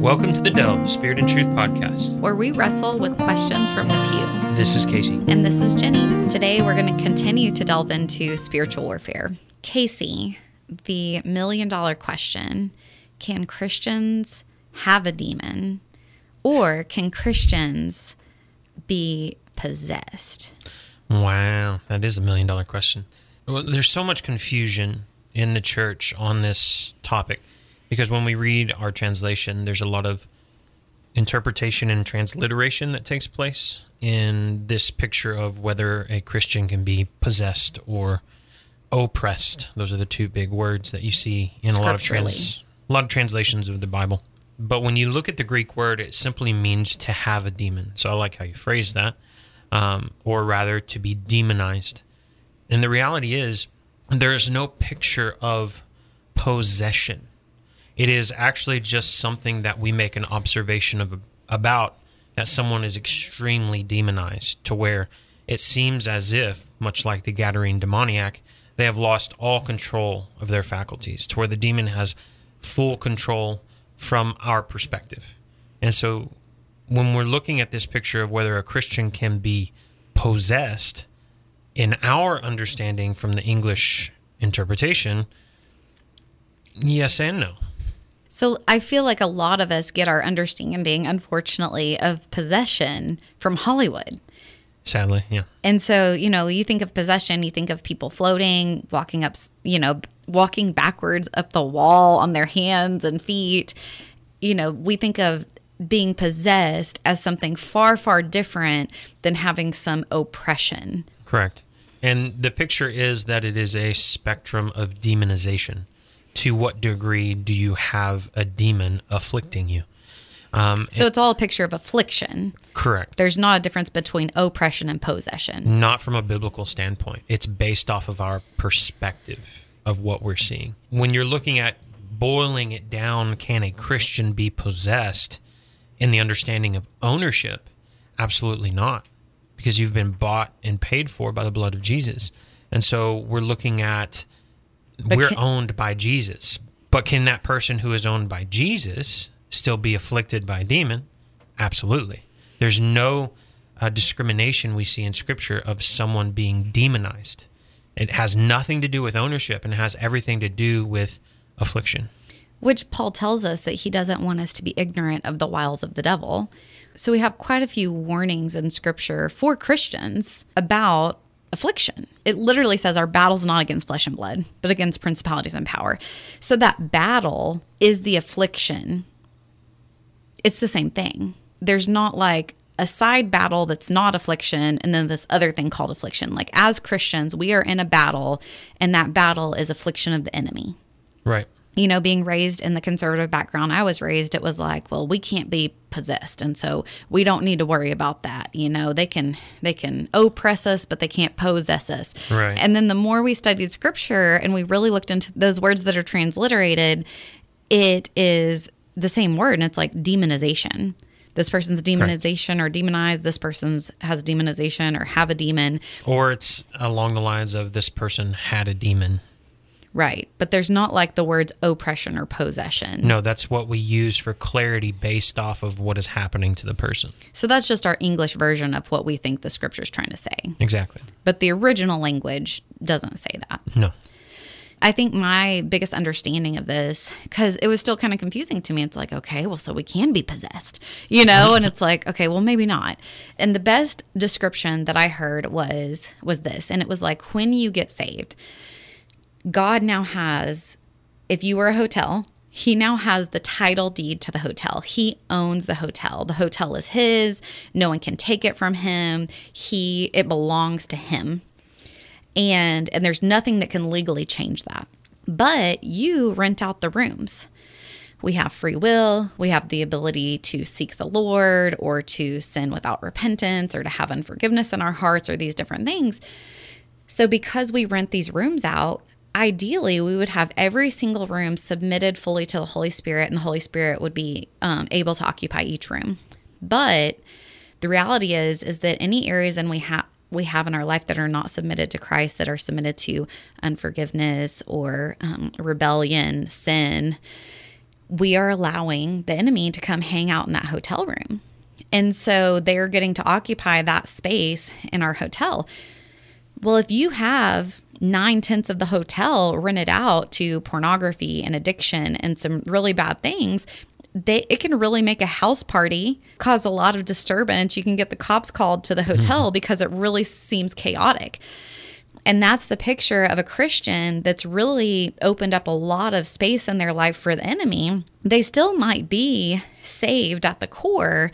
Welcome to the Delve Spirit and Truth podcast. where we wrestle with questions from the pew. This is Casey. And this is Jenny. Today we're going to continue to delve into spiritual warfare. Casey, the million dollar question can Christians have a demon or can Christians be possessed? Wow, that is a million dollar question. Well, there's so much confusion in the church on this topic because when we read our translation, there's a lot of interpretation and transliteration that takes place in this picture of whether a Christian can be possessed or oppressed. Those are the two big words that you see in a lot of trans a lot of translations of the Bible. But when you look at the Greek word, it simply means to have a demon. So I like how you phrase that, um, or rather, to be demonized. And the reality is, there is no picture of possession. It is actually just something that we make an observation of about that someone is extremely demonized to where it seems as if, much like the Gadarene demoniac, they have lost all control of their faculties, to where the demon has full control from our perspective. And so when we're looking at this picture of whether a Christian can be possessed, in our understanding from the English interpretation, yes and no. So I feel like a lot of us get our understanding, unfortunately, of possession from Hollywood. Sadly, yeah. And so, you know, you think of possession, you think of people floating, walking up, you know, walking backwards up the wall on their hands and feet. You know, we think of being possessed as something far, far different than having some oppression. Correct. And the picture is that it is a spectrum of demonization. To what degree do you have a demon afflicting you? Um, So it's all a picture of affliction. correct. There's not a difference between oppression and possession. Not from a biblical standpoint. It's based off of our perspective of what we're seeing. When you're looking at boiling it down, can a Christian be possessed in the understanding of ownership? Absolutely not, because you've been bought and paid for by the blood of Jesus. And so we're looking at we're can- owned by Jesus. But can that person who is owned by Jesus still be afflicted by a demon? Absolutely. There's no uh, discrimination we see in Scripture of someone being demonized. It has nothing to do with ownership and has everything to do with affliction. Which Paul tells us that he doesn't want us to be ignorant of the wiles of the devil. So we have quite a few warnings in scripture for Christians about affliction. It literally says our battle's not against flesh and blood, but against principalities and power. So that battle is the affliction. It's the same thing. There's not like a side battle that's not affliction and then this other thing called affliction. Like as Christians, we are in a battle and that battle is affliction of the enemy Right. You know, being raised in the conservative background I was raised, it was like, well, we can't be possessed, and so we don't need to worry about that. You know, they can they can oppress us, but they can't possess us. Right. And then the more we studied scripture and we really looked into those words that are transliterated, it is the same word, and it's like demonization. This person's demonization or demonized. This person's has demonization or have a demon. Or it's along the lines of this person had a demon. Right. But there's not like the words oppression or possession. No, that's what we use for clarity based off of what is happening to the person. So that's just our English version of what we think the scripture's trying to say. Exactly. But the original language doesn't say that. No. I think my biggest understanding of this, because it was still kind of confusing to me, it's like, okay, well, so we can be possessed, you know? and it's like, okay, well, maybe not. And the best description that I heard was was this, and it was like when you get saved, God now has, if you were a hotel, he now has the title deed to the hotel. He owns the hotel. The hotel is his. No one can take it from him. He it belongs to him. And and there's nothing that can legally change that. But you rent out the rooms. We have free will. We have the ability to seek the Lord or to sin without repentance or to have unforgiveness in our hearts or these different things. So, because we rent these rooms out, ideally we would have every single room submitted fully to the Holy Spirit, and the Holy Spirit would be um, able to occupy each room. But the reality is, is that any areas and we have we have in our life that are not submitted to Christ, that are submitted to unforgiveness or um, rebellion, sin, we are allowing the enemy to come hang out in that hotel room. And so they're getting to occupy that space in our hotel. Well, if you have nine tenths of the hotel rented out to pornography and addiction and some really bad things, they it can really make a house party cause a lot of disturbance. You can get the cops called to the hmm. hotel because it really seems chaotic. And that's the picture of a Christian that's really opened up a lot of space in their life for the enemy. They still might be saved at the core,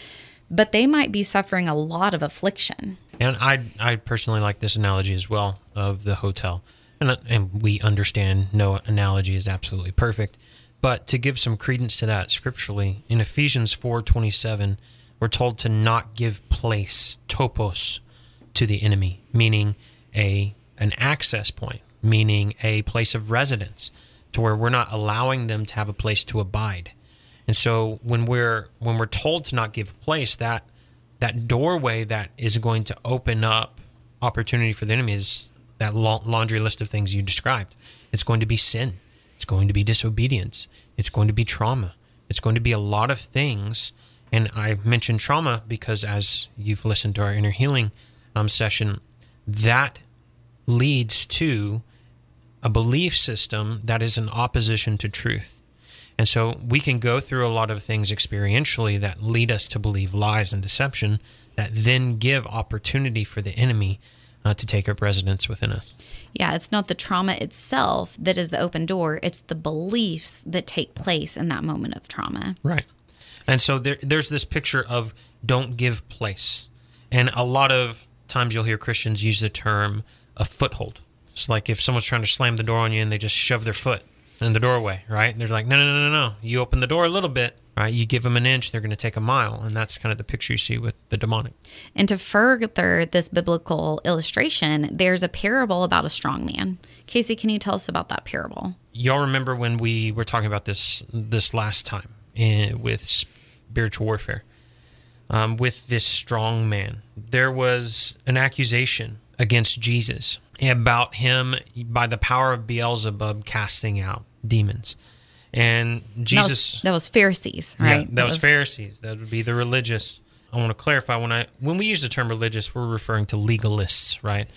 but they might be suffering a lot of affliction. And I I personally like this analogy as well of the hotel. And, and we understand no analogy is absolutely perfect. But to give some credence to that scripturally, in Ephesians 4:27, we're told to not give place, topos, to the enemy, meaning a an access point, meaning a place of residence, to where we're not allowing them to have a place to abide. And so when we're when we're told to not give place, that that doorway that is going to open up opportunity for the enemy is that laundry list of things you described. It's going to be sin. It's going to be disobedience. It's going to be trauma. It's going to be a lot of things. And I mentioned trauma because as you've listened to our inner healing um, session, that leads to a belief system that is in opposition to truth. And so we can go through a lot of things experientially that lead us to believe lies and deception that then give opportunity for the enemy uh, to take up residence within us. Yeah, it's not the trauma itself that is the open door, it's the beliefs that take place in that moment of trauma. Right. And so there, there's this picture of don't give place. And a lot of times you'll hear Christians use the term a foothold. It's like if someone's trying to slam the door on you and they just shove their foot in the doorway, right? And they're like, no, no, no, no, no. You open the door a little bit, right? You give them an inch, they're going to take a mile. And that's kind of the picture you see with the demonic. And to further this biblical illustration, there's a parable about a strong man. Casey, can you tell us about that parable? Y'all remember when we were talking about this this last time in, with spiritual warfare? Um, with this strong man, there was an accusation against Jesus about him by the power of Beelzebub casting out demons. And Jesus that was, that was Pharisees, right? Yeah, that, that was, was Pharisees. That would be the religious. I want to clarify when I when we use the term religious, we're referring to legalists, right?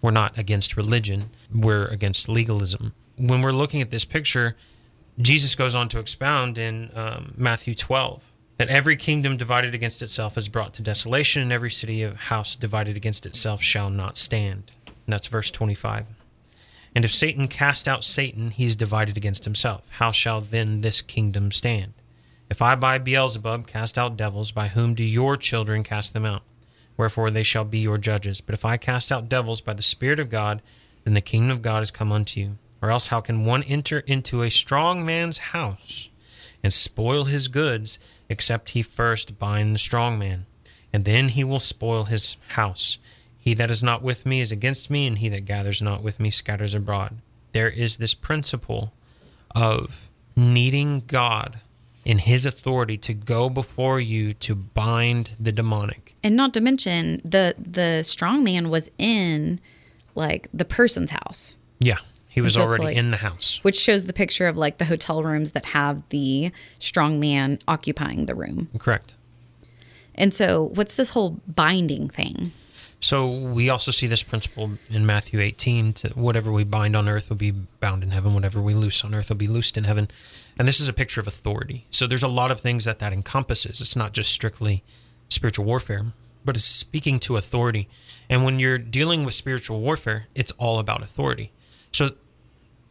We're not against religion, we're against legalism. When we're looking at this picture, Jesus goes on to expound in um, Matthew 12 that every kingdom divided against itself is brought to desolation, and every city of house divided against itself shall not stand. And that's verse 25. And if Satan cast out Satan, he is divided against himself. How shall then this kingdom stand? If I by Beelzebub cast out devils, by whom do your children cast them out? Wherefore they shall be your judges. But if I cast out devils by the Spirit of God, then the kingdom of God is come unto you. Or else how can one enter into a strong man's house and spoil his goods, except he first bind the strong man? And then he will spoil his house. He that is not with me is against me, and he that gathers not with me scatters abroad. There is this principle of needing God in his authority to go before you to bind the demonic. And not to mention the the strong man was in like the person's house. Yeah. He was already like, in the house. Which shows the picture of like the hotel rooms that have the strong man occupying the room. Correct. And so what's this whole binding thing? So we also see this principle in Matthew 18 to whatever we bind on earth will be bound in heaven, whatever we loose on earth will be loosed in heaven. And this is a picture of authority. So there's a lot of things that that encompasses. It's not just strictly spiritual warfare, but it's speaking to authority. And when you're dealing with spiritual warfare, it's all about authority. So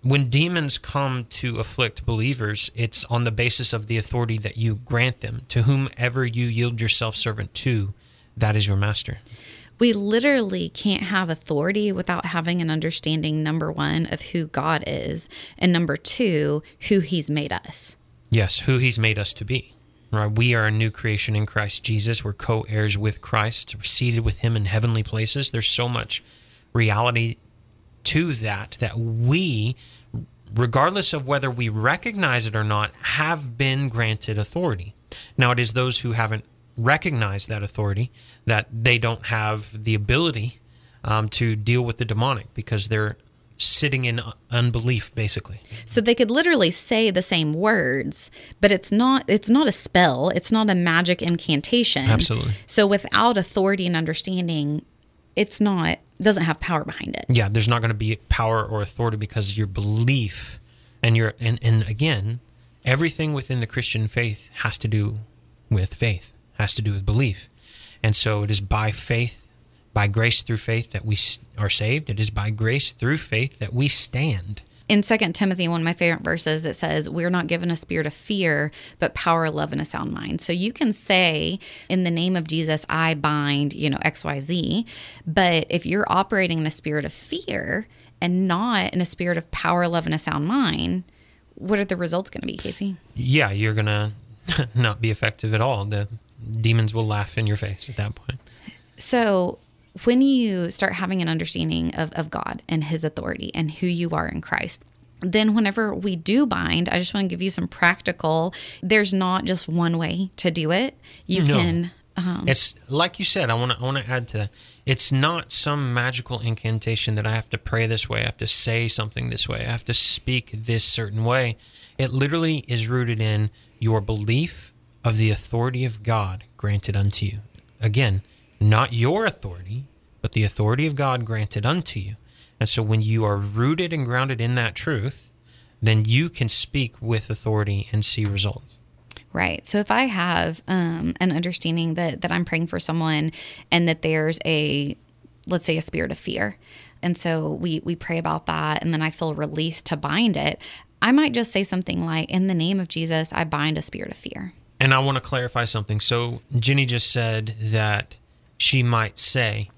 when demons come to afflict believers, it's on the basis of the authority that you grant them. To whomever you yield yourself servant to, that is your master we literally can't have authority without having an understanding, number one, of who God is, and number two, who He's made us. Yes, who He's made us to be. Right? We are a new creation in Christ Jesus. We're co heirs with Christ, seated with Him in heavenly places. There's so much reality to that that we, regardless of whether we recognize it or not, have been granted authority. Now, it is those who haven't recognize that authority, that they don't have the ability um, to deal with the demonic because they're sitting in unbelief basically. So they could literally say the same words, but it's not it's not a spell, it's not a magic incantation. Absolutely. So without authority and understanding, it's not doesn't have power behind it. Yeah, there's not going to be power or authority because your belief and your and, and again, everything within the Christian faith has to do with faith, has to do with belief. And so it is by faith, by grace through faith that we are saved. It is by grace through faith that we stand. In 2 Timothy, one of my favorite verses, it says, We're not given a spirit of fear, but power, love, and a sound mind. So you can say, In the name of Jesus, I bind, you know, XYZ. But if you're operating in a spirit of fear and not in a spirit of power, love, and a sound mind, what are the results going to be, Casey? Yeah, you're going to not be effective at all. The demons will laugh in your face at that point. So, when you start having an understanding of, of God and his authority and who you are in Christ, then whenever we do bind, I just want to give you some practical. There's not just one way to do it. You no. can. Um, it's like you said. I want to. I want to add to that. It's not some magical incantation that I have to pray this way. I have to say something this way. I have to speak this certain way. It literally is rooted in your belief of the authority of God granted unto you. Again, not your authority, but the authority of God granted unto you. And so when you are rooted and grounded in that truth, then you can speak with authority and see results. Right. So if I have um, an understanding that that I'm praying for someone and that there's a let's say a spirit of fear, and so we we pray about that, and then I feel released to bind it, I might just say something like, "In the name of Jesus, I bind a spirit of fear." And I want to clarify something. So Jenny just said that she might say,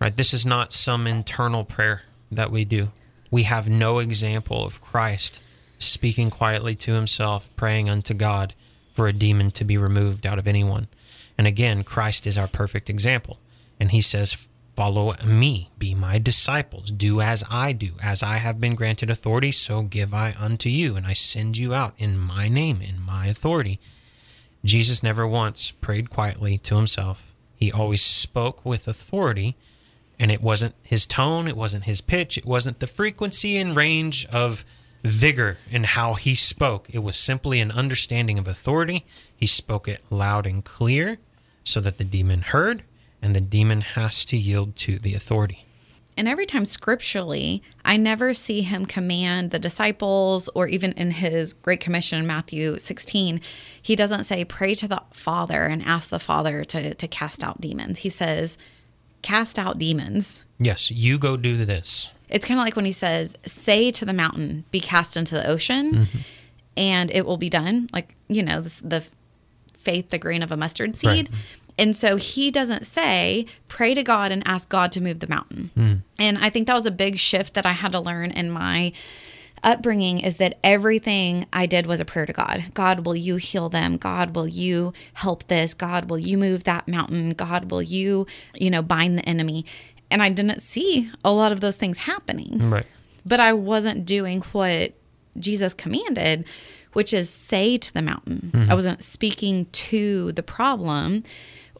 right? This is not some internal prayer that we do. We have no example of Christ speaking quietly to himself, praying unto God for a demon to be removed out of anyone. And again, Christ is our perfect example. And he says, Follow me, be my disciples, do as I do. As I have been granted authority, so give I unto you. And I send you out in my name, in my authority. Jesus never once prayed quietly to himself. He always spoke with authority, and it wasn't his tone, it wasn't his pitch, it wasn't the frequency and range of vigor in how he spoke. It was simply an understanding of authority. He spoke it loud and clear so that the demon heard, and the demon has to yield to the authority. And every time scripturally, I never see him command the disciples, or even in his Great Commission in Matthew 16, he doesn't say, Pray to the Father and ask the Father to, to cast out demons. He says, Cast out demons. Yes, you go do this. It's kind of like when he says, Say to the mountain, be cast into the ocean, mm-hmm. and it will be done. Like, you know, the, the faith, the grain of a mustard seed. Right. And so he doesn't say, pray to God and ask God to move the mountain. Mm. And I think that was a big shift that I had to learn in my upbringing is that everything I did was a prayer to God. God, will you heal them? God, will you help this? God, will you move that mountain? God, will you, you know, bind the enemy? And I didn't see a lot of those things happening. Right. But I wasn't doing what Jesus commanded, which is say to the mountain. Mm-hmm. I wasn't speaking to the problem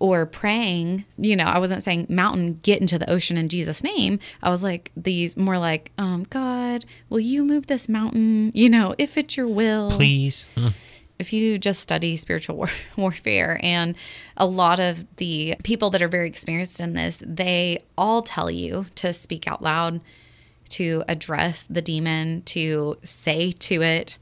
or praying, you know, I wasn't saying mountain get into the ocean in Jesus name. I was like these more like, um, God, will you move this mountain? You know, if it's your will. Please. Mm. If you just study spiritual war- warfare and a lot of the people that are very experienced in this, they all tell you to speak out loud, to address the demon, to say to it,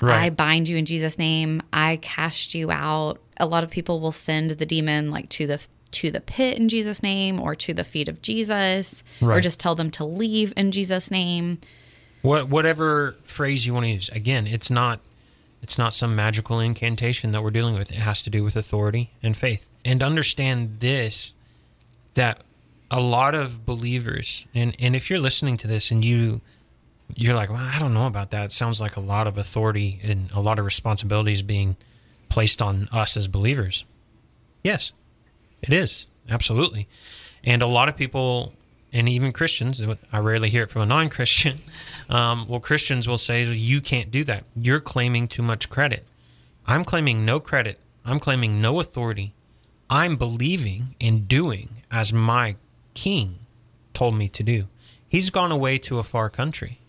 Right. I bind you in Jesus' name. I cast you out. A lot of people will send the demon like to the to the pit in Jesus' name or to the feet of Jesus right. or just tell them to leave in Jesus' name. What whatever phrase you want to use. Again, it's not it's not some magical incantation that we're dealing with. It has to do with authority and faith. And understand this that a lot of believers and and if you're listening to this and you you're like, well, I don't know about that. It sounds like a lot of authority and a lot of responsibilities being placed on us as believers. Yes, it is. Absolutely. And a lot of people, and even Christians, I rarely hear it from a non Christian, um, well, Christians will say, you can't do that. You're claiming too much credit. I'm claiming no credit. I'm claiming no authority. I'm believing and doing as my king told me to do. He's gone away to a far country.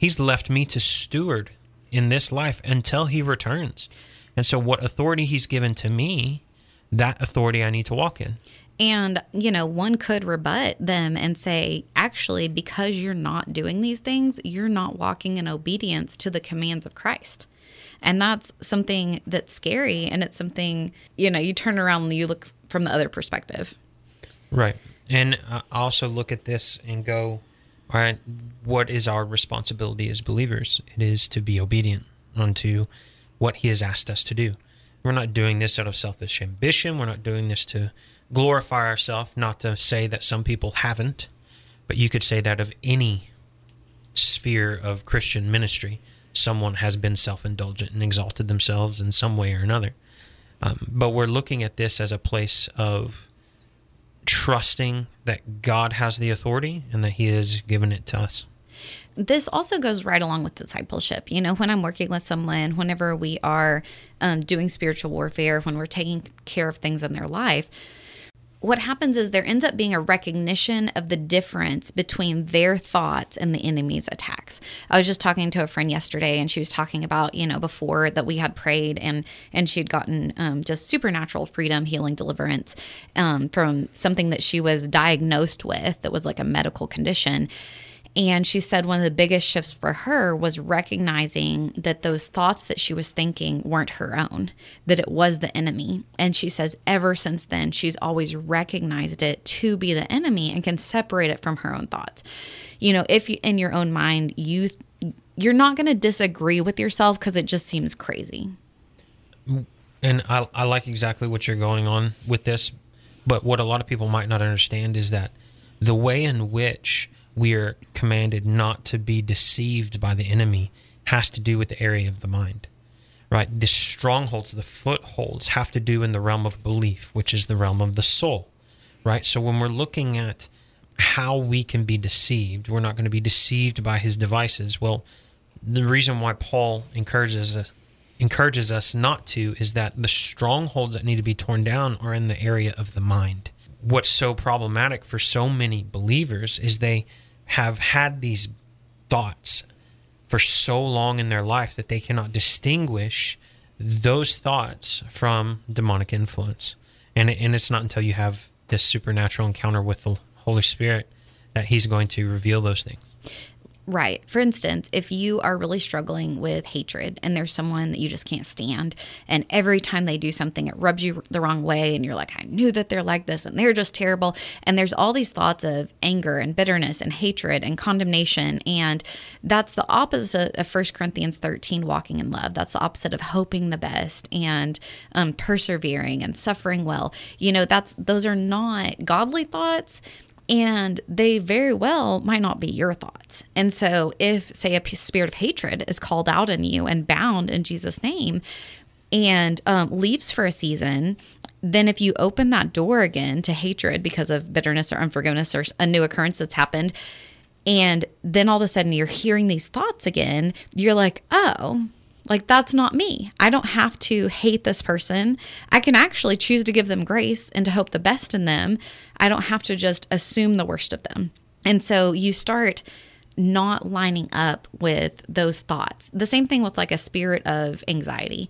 He's left me to steward in this life until he returns. And so, what authority he's given to me, that authority I need to walk in. And, you know, one could rebut them and say, actually, because you're not doing these things, you're not walking in obedience to the commands of Christ. And that's something that's scary. And it's something, you know, you turn around and you look from the other perspective. Right. And I also look at this and go, right, what is our responsibility as believers? It is to be obedient unto what he has asked us to do. We're not doing this out of selfish ambition. We're not doing this to glorify ourselves, not to say that some people haven't, but you could say that of any sphere of Christian ministry, someone has been self indulgent and exalted themselves in some way or another. Um, but we're looking at this as a place of trusting that God has the authority and that He has given it to us. This also goes right along with discipleship. You know, when I'm working with someone, whenever we are um, doing spiritual warfare, when we're taking care of things in their life, what happens is there ends up being a recognition of the difference between their thoughts and the enemy's attacks. I was just talking to a friend yesterday, and she was talking about you know before that we had prayed and and she'd gotten um, just supernatural freedom, healing, deliverance um, from something that she was diagnosed with that was like a medical condition and she said one of the biggest shifts for her was recognizing that those thoughts that she was thinking weren't her own, that it was the enemy. And she says ever since then, she's always recognized it to be the enemy and can separate it from her own thoughts. You know, if you, in your own mind, you you're not going to disagree with yourself because it just seems crazy. And I, I like exactly what you're going on with this. But what a lot of people might not understand is that the way in which we are commanded not to be deceived by the enemy has to do with the area of the mind right? The strongholds the footholds have to do in the realm of belief which is the realm of the soul right? So when we're looking at how we can be deceived we're not going to be deceived by his devices. Well the reason why paul encourages us encourages us not to is that the strongholds that need to be torn down are in the area of the mind what's so problematic for so many believers is they have had these thoughts for so long in their life that they cannot distinguish those thoughts from demonic influence. And, and it's not until you have this supernatural encounter with the Holy Spirit that He's going to reveal those things. Right. For instance, if you are really struggling with hatred and there's someone that you just can't stand, and every time they do something, it rubs you the wrong way, and you're like, I knew that they're like this and they're just terrible. And there's all these thoughts of anger and bitterness and hatred and condemnation. And that's the opposite of 1 Corinthians 13, walking in love. That's the opposite of hoping the best and um, persevering and suffering well. You know, that's those are not godly thoughts and they very well might not be your thoughts. And so, if, say, a spirit of hatred is called out in you and bound in Jesus' name and um, leaves for a season, then if you open that door again to hatred because of bitterness or unforgiveness or a new occurrence that's happened, and then all of a sudden you're hearing these thoughts again, you're like, oh, like, that's not me. I don't have to hate this person. I can actually choose to give them grace and to hope the best in them. I don't have to just assume the worst of them. And so you start not lining up with those thoughts. The same thing with like a spirit of anxiety.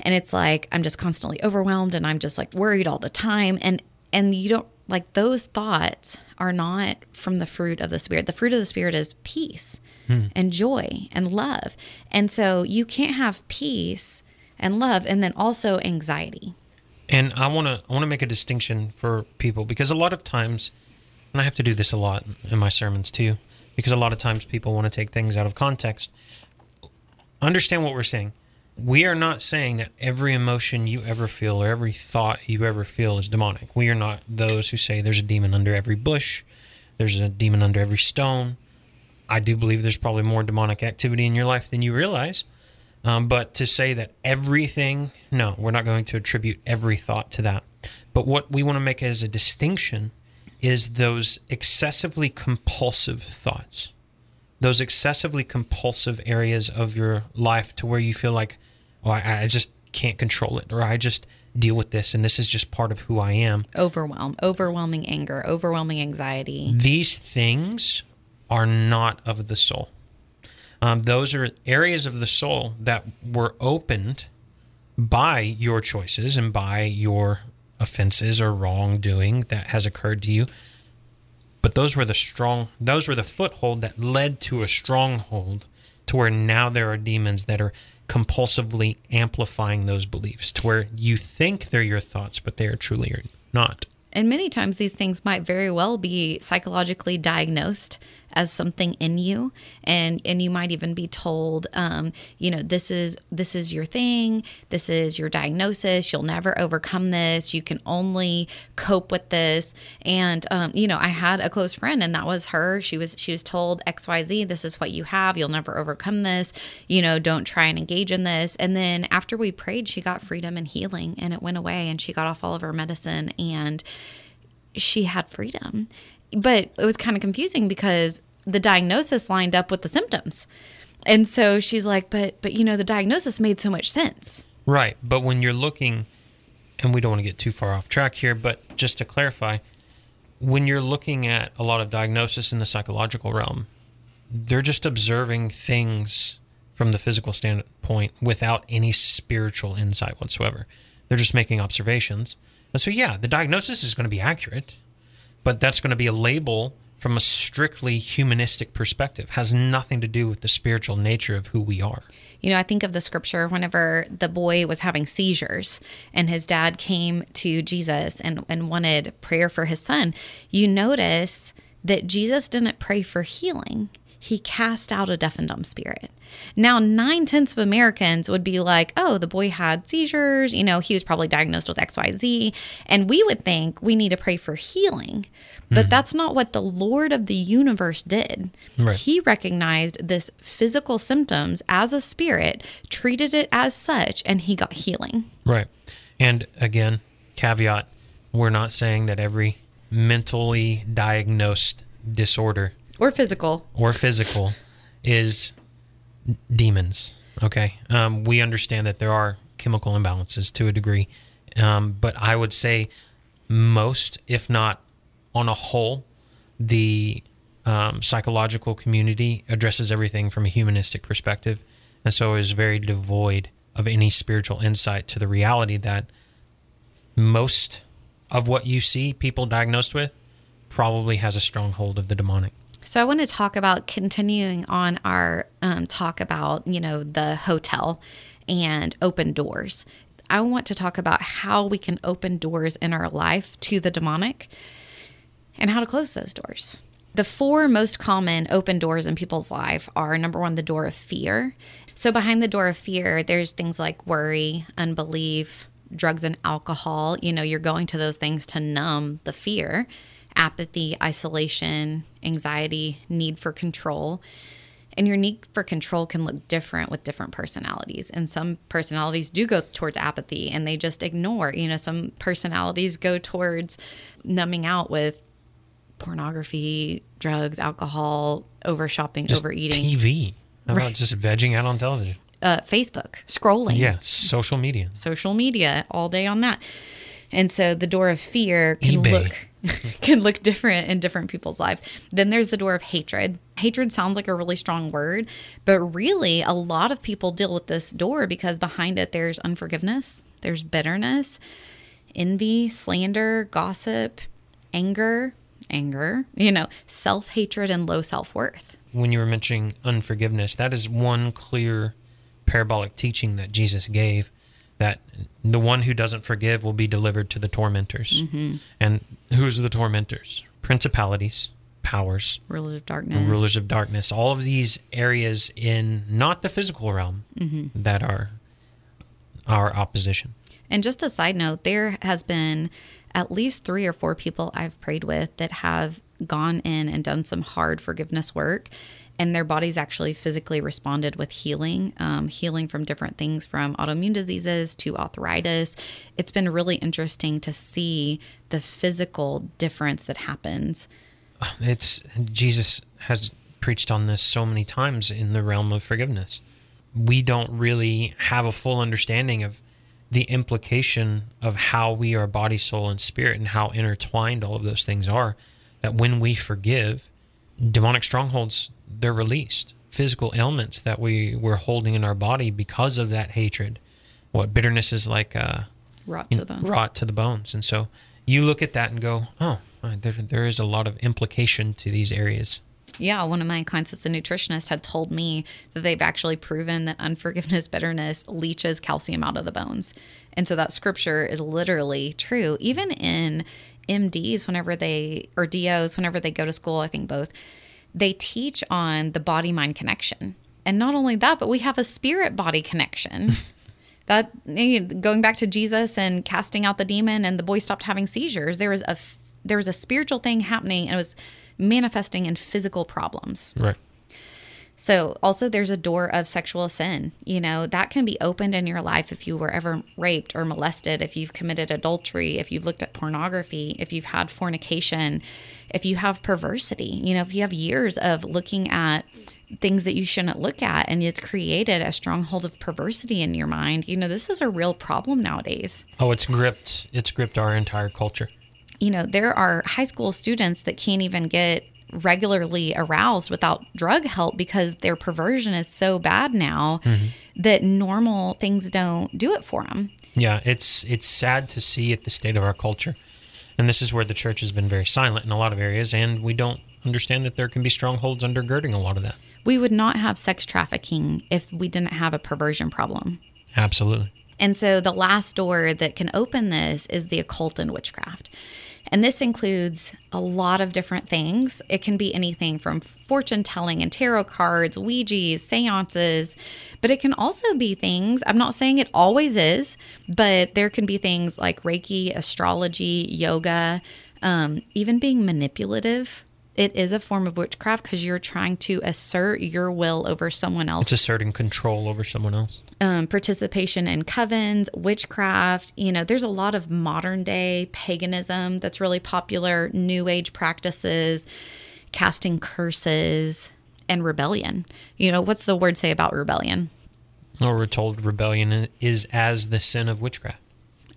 And it's like I'm just constantly overwhelmed and I'm just like worried all the time and and you don't like those thoughts are not from the fruit of the spirit. The fruit of the spirit is peace hmm. and joy and love. And so you can't have peace and love and then also anxiety. And I want to I want to make a distinction for people because a lot of times and I have to do this a lot in my sermons too because a lot of times people want to take things out of context. Understand what we're saying. We are not saying that every emotion you ever feel or every thought you ever feel is demonic. We are not those who say there's a demon under every bush, there's a demon under every stone. I do believe there's probably more demonic activity in your life than you realize. Um, but to say that everything, no, we're not going to attribute every thought to that. But what we want to make as a distinction is those excessively compulsive thoughts, those excessively compulsive areas of your life to where you feel like, oh, I, I just can't control it, or I just deal with this, and this is just part of who I am. Overwhelm, overwhelming anger, overwhelming anxiety. These things are not of the soul. Um, those are areas of the soul that were opened by your choices and by your offenses or wrongdoing that has occurred to you. But those were the strong, those were the foothold that led to a stronghold to where now there are demons that are compulsively amplifying those beliefs to where you think they're your thoughts, but they are truly not. And many times these things might very well be psychologically diagnosed as something in you. And and you might even be told um, you know this is this is your thing. This is your diagnosis. You'll never overcome this. You can only cope with this. And um, you know i had a close friend and that was her. She was she was told xyz this is what you have. You'll never overcome this. You know don't try and engage in this. And then after we prayed she got freedom and healing and it went away and she got off all of her medicine and she had freedom. But it was kind of confusing because the diagnosis lined up with the symptoms. And so she's like, but but you know, the diagnosis made so much sense. Right. But when you're looking and we don't want to get too far off track here, but just to clarify, when you're looking at a lot of diagnosis in the psychological realm, they're just observing things from the physical standpoint without any spiritual insight whatsoever. They're just making observations and so, yeah, the diagnosis is going to be accurate, but that's going to be a label from a strictly humanistic perspective, has nothing to do with the spiritual nature of who we are. You know, I think of the scripture whenever the boy was having seizures and his dad came to Jesus and, and wanted prayer for his son. You notice that Jesus didn't pray for healing he cast out a deaf and dumb spirit. Now, nine tenths of Americans would be like, oh, the boy had seizures. You know, he was probably diagnosed with XYZ. And we would think we need to pray for healing. But mm-hmm. that's not what the Lord of the universe did. Right. He recognized this physical symptoms as a spirit, treated it as such, and he got healing. Right. And again, caveat we're not saying that every mentally diagnosed disorder or physical or physical is demons. Okay, um, we understand that there are chemical imbalances to a degree, um, but I would say most, if not on a whole, the um, psychological community addresses everything from a humanistic perspective, and so is very devoid of any spiritual insight to the reality that most of what you see people diagnosed with probably has a stronghold of the demonic. So I want to talk about continuing on our um, talk about, you know, the hotel and open doors. I want to talk about how we can open doors in our life to the demonic and how to close those doors. The four most common open doors in people's life are number one, the door of fear. So, behind the door of fear, there's things like worry, unbelief, drugs and alcohol. You know, you're going to those things to numb the fear apathy, isolation, anxiety, need for control. And your need for control can look different with different personalities. And some personalities do go towards apathy and they just ignore. You know, some personalities go towards numbing out with pornography, drugs, alcohol, over shopping, just overeating. TV. How about right. just vegging out on television? Uh, Facebook, scrolling. Yeah, social media. Social media all day on that. And so the door of fear can eBay. look can look different in different people's lives. Then there's the door of hatred. Hatred sounds like a really strong word, but really a lot of people deal with this door because behind it there's unforgiveness, there's bitterness, envy, slander, gossip, anger, anger, you know, self-hatred and low self-worth. When you were mentioning unforgiveness, that is one clear parabolic teaching that Jesus gave that the one who doesn't forgive will be delivered to the tormentors. Mm-hmm. And who's the tormentors? Principalities, powers, rulers of darkness, rulers of darkness. All of these areas in not the physical realm mm-hmm. that are our opposition. And just a side note, there has been at least three or four people I've prayed with that have gone in and done some hard forgiveness work and their bodies actually physically responded with healing, um, healing from different things from autoimmune diseases to arthritis. It's been really interesting to see the physical difference that happens. It's Jesus has preached on this so many times in the realm of forgiveness. We don't really have a full understanding of the implication of how we are body, soul, and spirit and how intertwined all of those things are. That when we forgive, demonic strongholds, they're released. Physical ailments that we were holding in our body because of that hatred. What bitterness is like uh, Rot to the bone. rot to the bones. And so you look at that and go, oh, there, there is a lot of implication to these areas. Yeah, one of my clients that's a nutritionist had told me that they've actually proven that unforgiveness, bitterness leaches calcium out of the bones. And so that scripture is literally true. Even in MDs, whenever they, or DOs, whenever they go to school, I think both, they teach on the body mind connection. And not only that, but we have a spirit body connection. that going back to Jesus and casting out the demon and the boy stopped having seizures, there was a there was a spiritual thing happening and it was manifesting in physical problems. Right. So, also, there's a door of sexual sin. You know, that can be opened in your life if you were ever raped or molested, if you've committed adultery, if you've looked at pornography, if you've had fornication, if you have perversity, you know, if you have years of looking at things that you shouldn't look at and it's created a stronghold of perversity in your mind you know this is a real problem nowadays Oh, it's gripped. It's gripped our entire culture. you know, there are high school students that can't even get regularly aroused without drug help because their perversion is so bad now mm-hmm. that normal things don't do it for them. Yeah, it's it's sad to see at the state of our culture, and this is where the church has been very silent in a lot of areas, and we don't understand that there can be strongholds undergirding a lot of that. We would not have sex trafficking if we didn't have a perversion problem. Absolutely. And so the last door that can open this is the occult and witchcraft. And this includes a lot of different things. It can be anything from fortune telling and tarot cards, Ouija's, seances, but it can also be things, I'm not saying it always is, but there can be things like Reiki, astrology, yoga, um, even being manipulative. It is a form of witchcraft because you're trying to assert your will over someone else It's asserting control over someone else. um, participation in covens, witchcraft. You know, there's a lot of modern day paganism that's really popular, new age practices, casting curses, and rebellion. You know, what's the word say about rebellion? Or we're told rebellion is as the sin of witchcraft.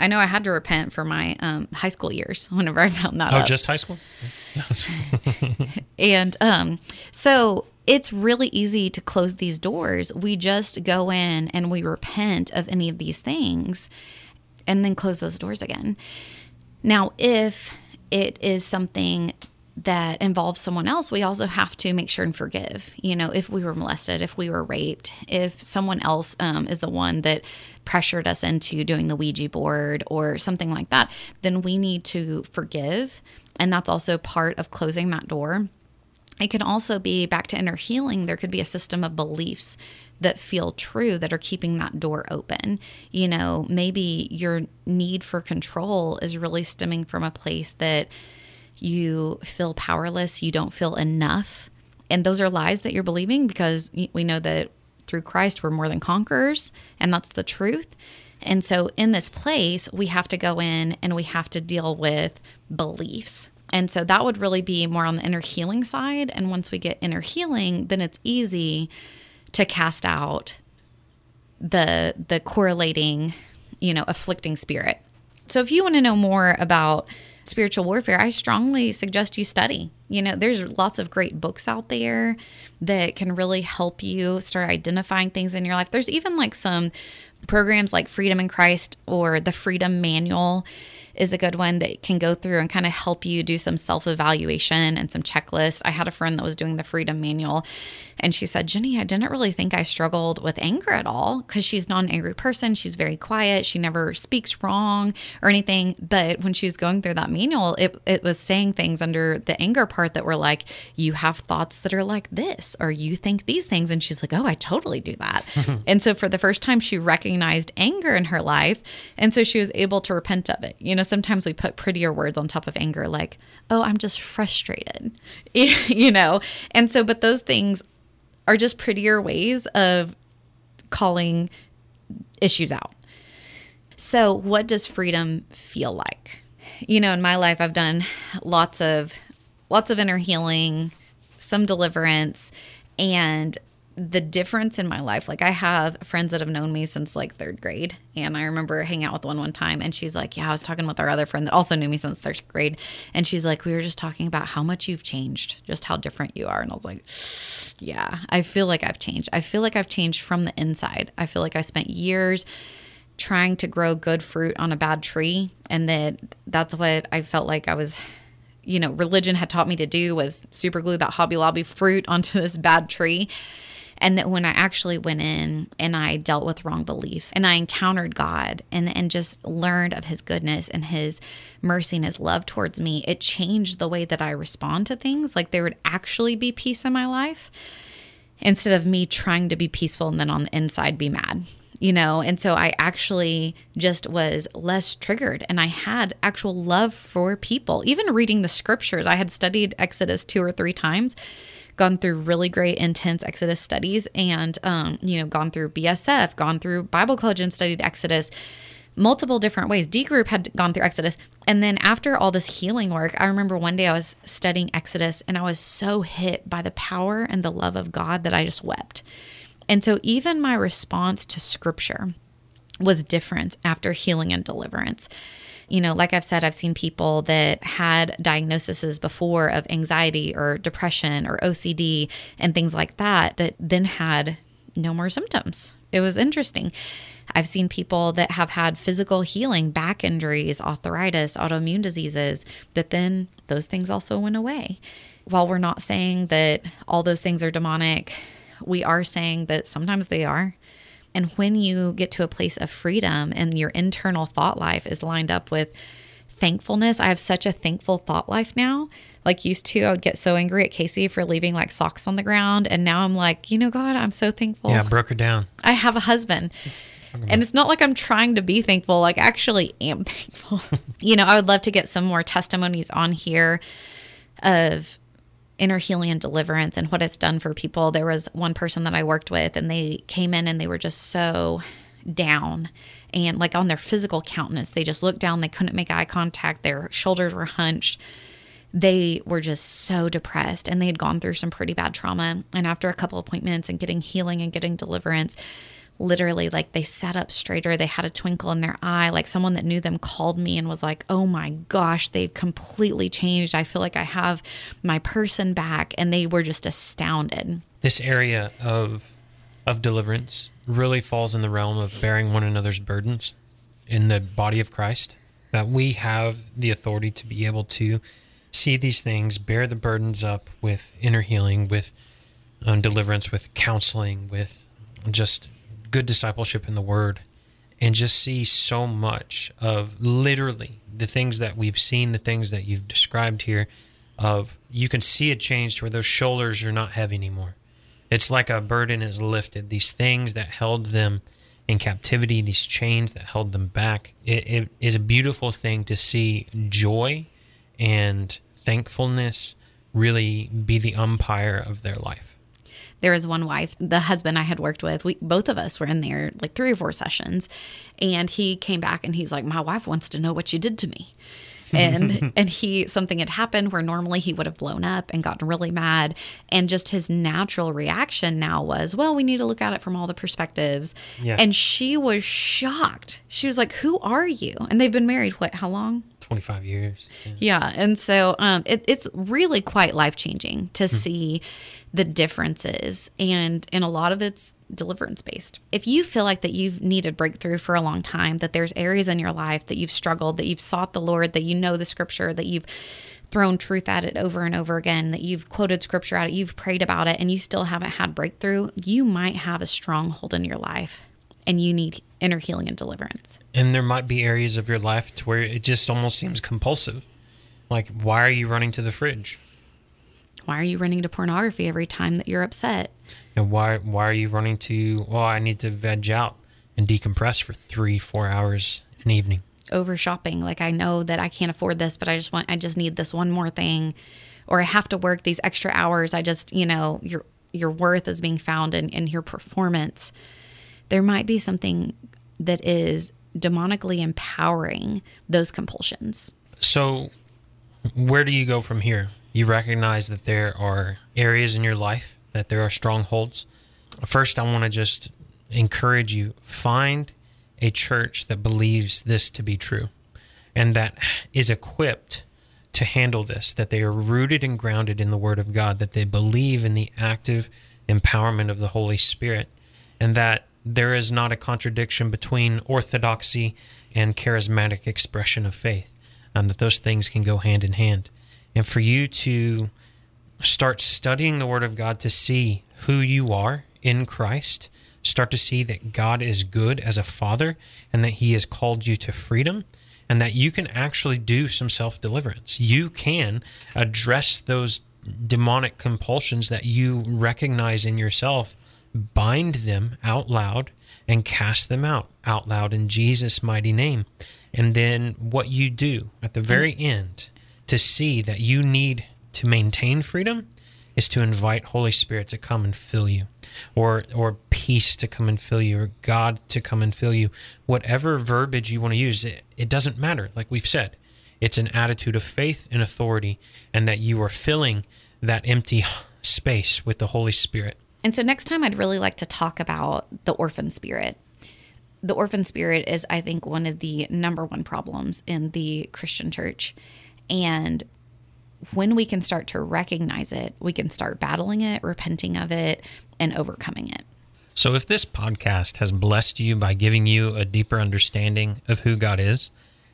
I know I had to repent for my um, high school years whenever I found that Oh, out. just high school? And um, so it's really easy to close these doors. We just go in and we repent of any of these things and then close those doors again. Now, if it is something that involves someone else, we also have to make sure and forgive. You know, if we were molested, if we were raped, if someone else um, is the one that pressured us into doing the Ouija board or something like that, then we need to forgive. And that's also part of closing that door. It can also be back to inner healing. There could be a system of beliefs that feel true that are keeping that door open. You know, maybe your need for control is really stemming from a place that you feel powerless, you don't feel enough. And those are lies that you're believing because we know that through Christ we're more than conquerors, and that's the truth. And so, in this place, we have to go in and we have to deal with beliefs. And so, that would really be more on the inner healing side. And once we get inner healing, then it's easy to cast out the the correlating, you know, afflicting spirit. So if you want to know more about spiritual warfare, I strongly suggest you study. You know, there's lots of great books out there that can really help you start identifying things in your life. There's even like some programs like Freedom in Christ or the Freedom Manual is a good one that can go through and kind of help you do some self evaluation and some checklists. I had a friend that was doing the Freedom Manual, and she said, Jenny, I didn't really think I struggled with anger at all because she's not an angry person. She's very quiet. She never speaks wrong or anything. But when she was going through that manual, it, it was saying things under the anger part that were like, you have thoughts that are like this, or you think these things. And she's like, oh, I totally do that. and so for the first time, she recognized anger in her life. And so she was able to repent of it. You know, sometimes we put prettier words on top of anger, like, oh, I'm just frustrated, you know? And so, but those things are just prettier ways of calling issues out. So, what does freedom feel like? You know, in my life I've done lots of lots of inner healing, some deliverance, and the difference in my life, like I have friends that have known me since like third grade. And I remember hanging out with one one time and she's like, Yeah, I was talking with our other friend that also knew me since third grade. And she's like, We were just talking about how much you've changed, just how different you are. And I was like, Yeah, I feel like I've changed. I feel like I've changed from the inside. I feel like I spent years trying to grow good fruit on a bad tree. And that that's what I felt like I was you know, religion had taught me to do was super glue that Hobby Lobby fruit onto this bad tree. And that when I actually went in and I dealt with wrong beliefs and I encountered God and, and just learned of his goodness and his mercy and his love towards me, it changed the way that I respond to things. Like there would actually be peace in my life instead of me trying to be peaceful and then on the inside be mad you know? And so i actually just was less triggered and i had actual love for people. Even reading the scriptures i had studied exodus two or three times gone through really great intense exodus studies and um, you know gone through bsf gone through bible college and studied exodus multiple different ways. D group had gone through exodus. And then after all this healing work i remember one day i was studying exodus and i was so hit by the power and the love of god that i just wept. And so even my response to scripture was different after healing and deliverance. You know, like I've said, I've seen people that had diagnoses before of anxiety or depression or OCD and things like that, that then had no more symptoms. It was interesting. I've seen people that have had physical healing, back injuries, arthritis, autoimmune diseases, that then those things also went away. While we're not saying that all those things are demonic, we are saying that sometimes they are. And when you get to a place of freedom and your internal thought life is lined up with thankfulness, I have such a thankful thought life now. Like used to, I would get so angry at Casey for leaving like socks on the ground. And now I'm like, you know, God, I'm so thankful. Yeah, broke her down. I have a husband. And it's not like I'm trying to be thankful, like I actually am thankful. you know, I would love to get some more testimonies on here of inner healing and deliverance and what it's done for people. There was one person that I worked with, and they came in and they were just so down and like on their physical countenance, they just looked down, they couldn't make eye contact, their shoulders were hunched. They were just so depressed and they had gone through some pretty bad trauma. And after a couple appointments and getting healing and getting deliverance, literally like they sat up straighter. They had a twinkle in their eye. Like someone that knew them called me and was like oh my gosh they've completely changed. I feel like i have my person back. And they were just astounded. This area of of deliverance really falls in the realm of bearing one another's burdens in the body of christ that we have the authority to be able to see these things bear the burdens up with inner healing with um, deliverance with counseling with just good discipleship in the Word and just see so much of literally the things that we've seen, the things that you've described here. Of you can see a change to where those shoulders are not heavy anymore. It's like a burden is lifted. These things that held them in captivity, these chains that held them back. It, it is a beautiful thing to see joy and thankfulness really be the umpire of their life there was one wife, the husband I had worked with, we both of us were in there like three or four sessions. And he came back and he's like, My wife wants to know what you did to me. and and he something had happened where normally he would have blown up and gotten really mad and just his natural reaction now was well we need to look at it from all the perspectives yeah. and she was shocked she was like who are you and they've been married what how long 25 years yeah, yeah. and so um, it, it's really quite life changing to hmm. see the differences and and a lot of it's deliverance based. If you feel like that you've needed breakthrough for a long time, that there's areas in your life that you've struggled, that you've sought the Lord, that you know the scripture, that you've thrown truth at it over and over again, that you've quoted scripture at it, you've prayed about it and you still haven't had breakthrough, you might have a stronghold in your life and you need inner healing and deliverance. And there might be areas of your life to where it just almost seems compulsive. Like why are you running to the fridge? Why are you running to pornography every time that you're upset? And why why are you running to? Well, I need to veg out and decompress for three four hours an evening. Over shopping, like I know that I can't afford this, but I just want I just need this one more thing, or I have to work these extra hours. I just you know your your worth is being found in in your performance. There might be something that is demonically empowering those compulsions. So, where do you go from here? You recognize that there are areas in your life that there are strongholds First, I want to just encourage you find a church that believes this to be true and that is equipped to handle this, that they are rooted and grounded in the Word of God, that they believe in the active empowerment of the Holy Spirit, and that there is not a contradiction between orthodoxy and charismatic expression of faith, and that those things can go hand in hand. And for you to start studying the Word of God to see who you are in Christ, start to see that God is good as a father and that He has called you to freedom and that you can actually do some self deliverance. You can address those demonic compulsions that you recognize in yourself, bind them out loud, and cast them out out loud in Jesus' mighty name. And then what you do at the very end to see that you need to maintain freedom is to invite Holy Spirit to come and fill you, or or peace to come and fill you, or God to come and fill you. Whatever verbiage you want to use, it, it doesn't matter. Like we've said, it's an attitude of faith and authority, and that you are filling that empty space with the Holy Spirit. And so next time, I'd really like to talk about the orphan spirit. The orphan spirit is, I think, one of the number one problems in the Christian church. And when we can start to recognize it, we can start battling it, repenting of it, and overcoming it. So, if this podcast has blessed you by giving you a deeper understanding of who God is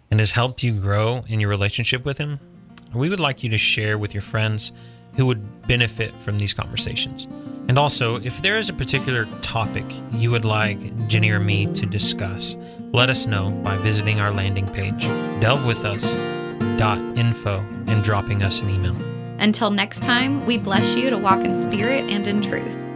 and has helped you grow in your relationship with Him, we would like you to share with your friends who would benefit from these conversations. And also, if there is a particular topic you would like Jenny or me to discuss, let us know by visiting our landing page, delvewithus.info, and dropping us an email. Until next time, we bless you to walk in spirit and in truth.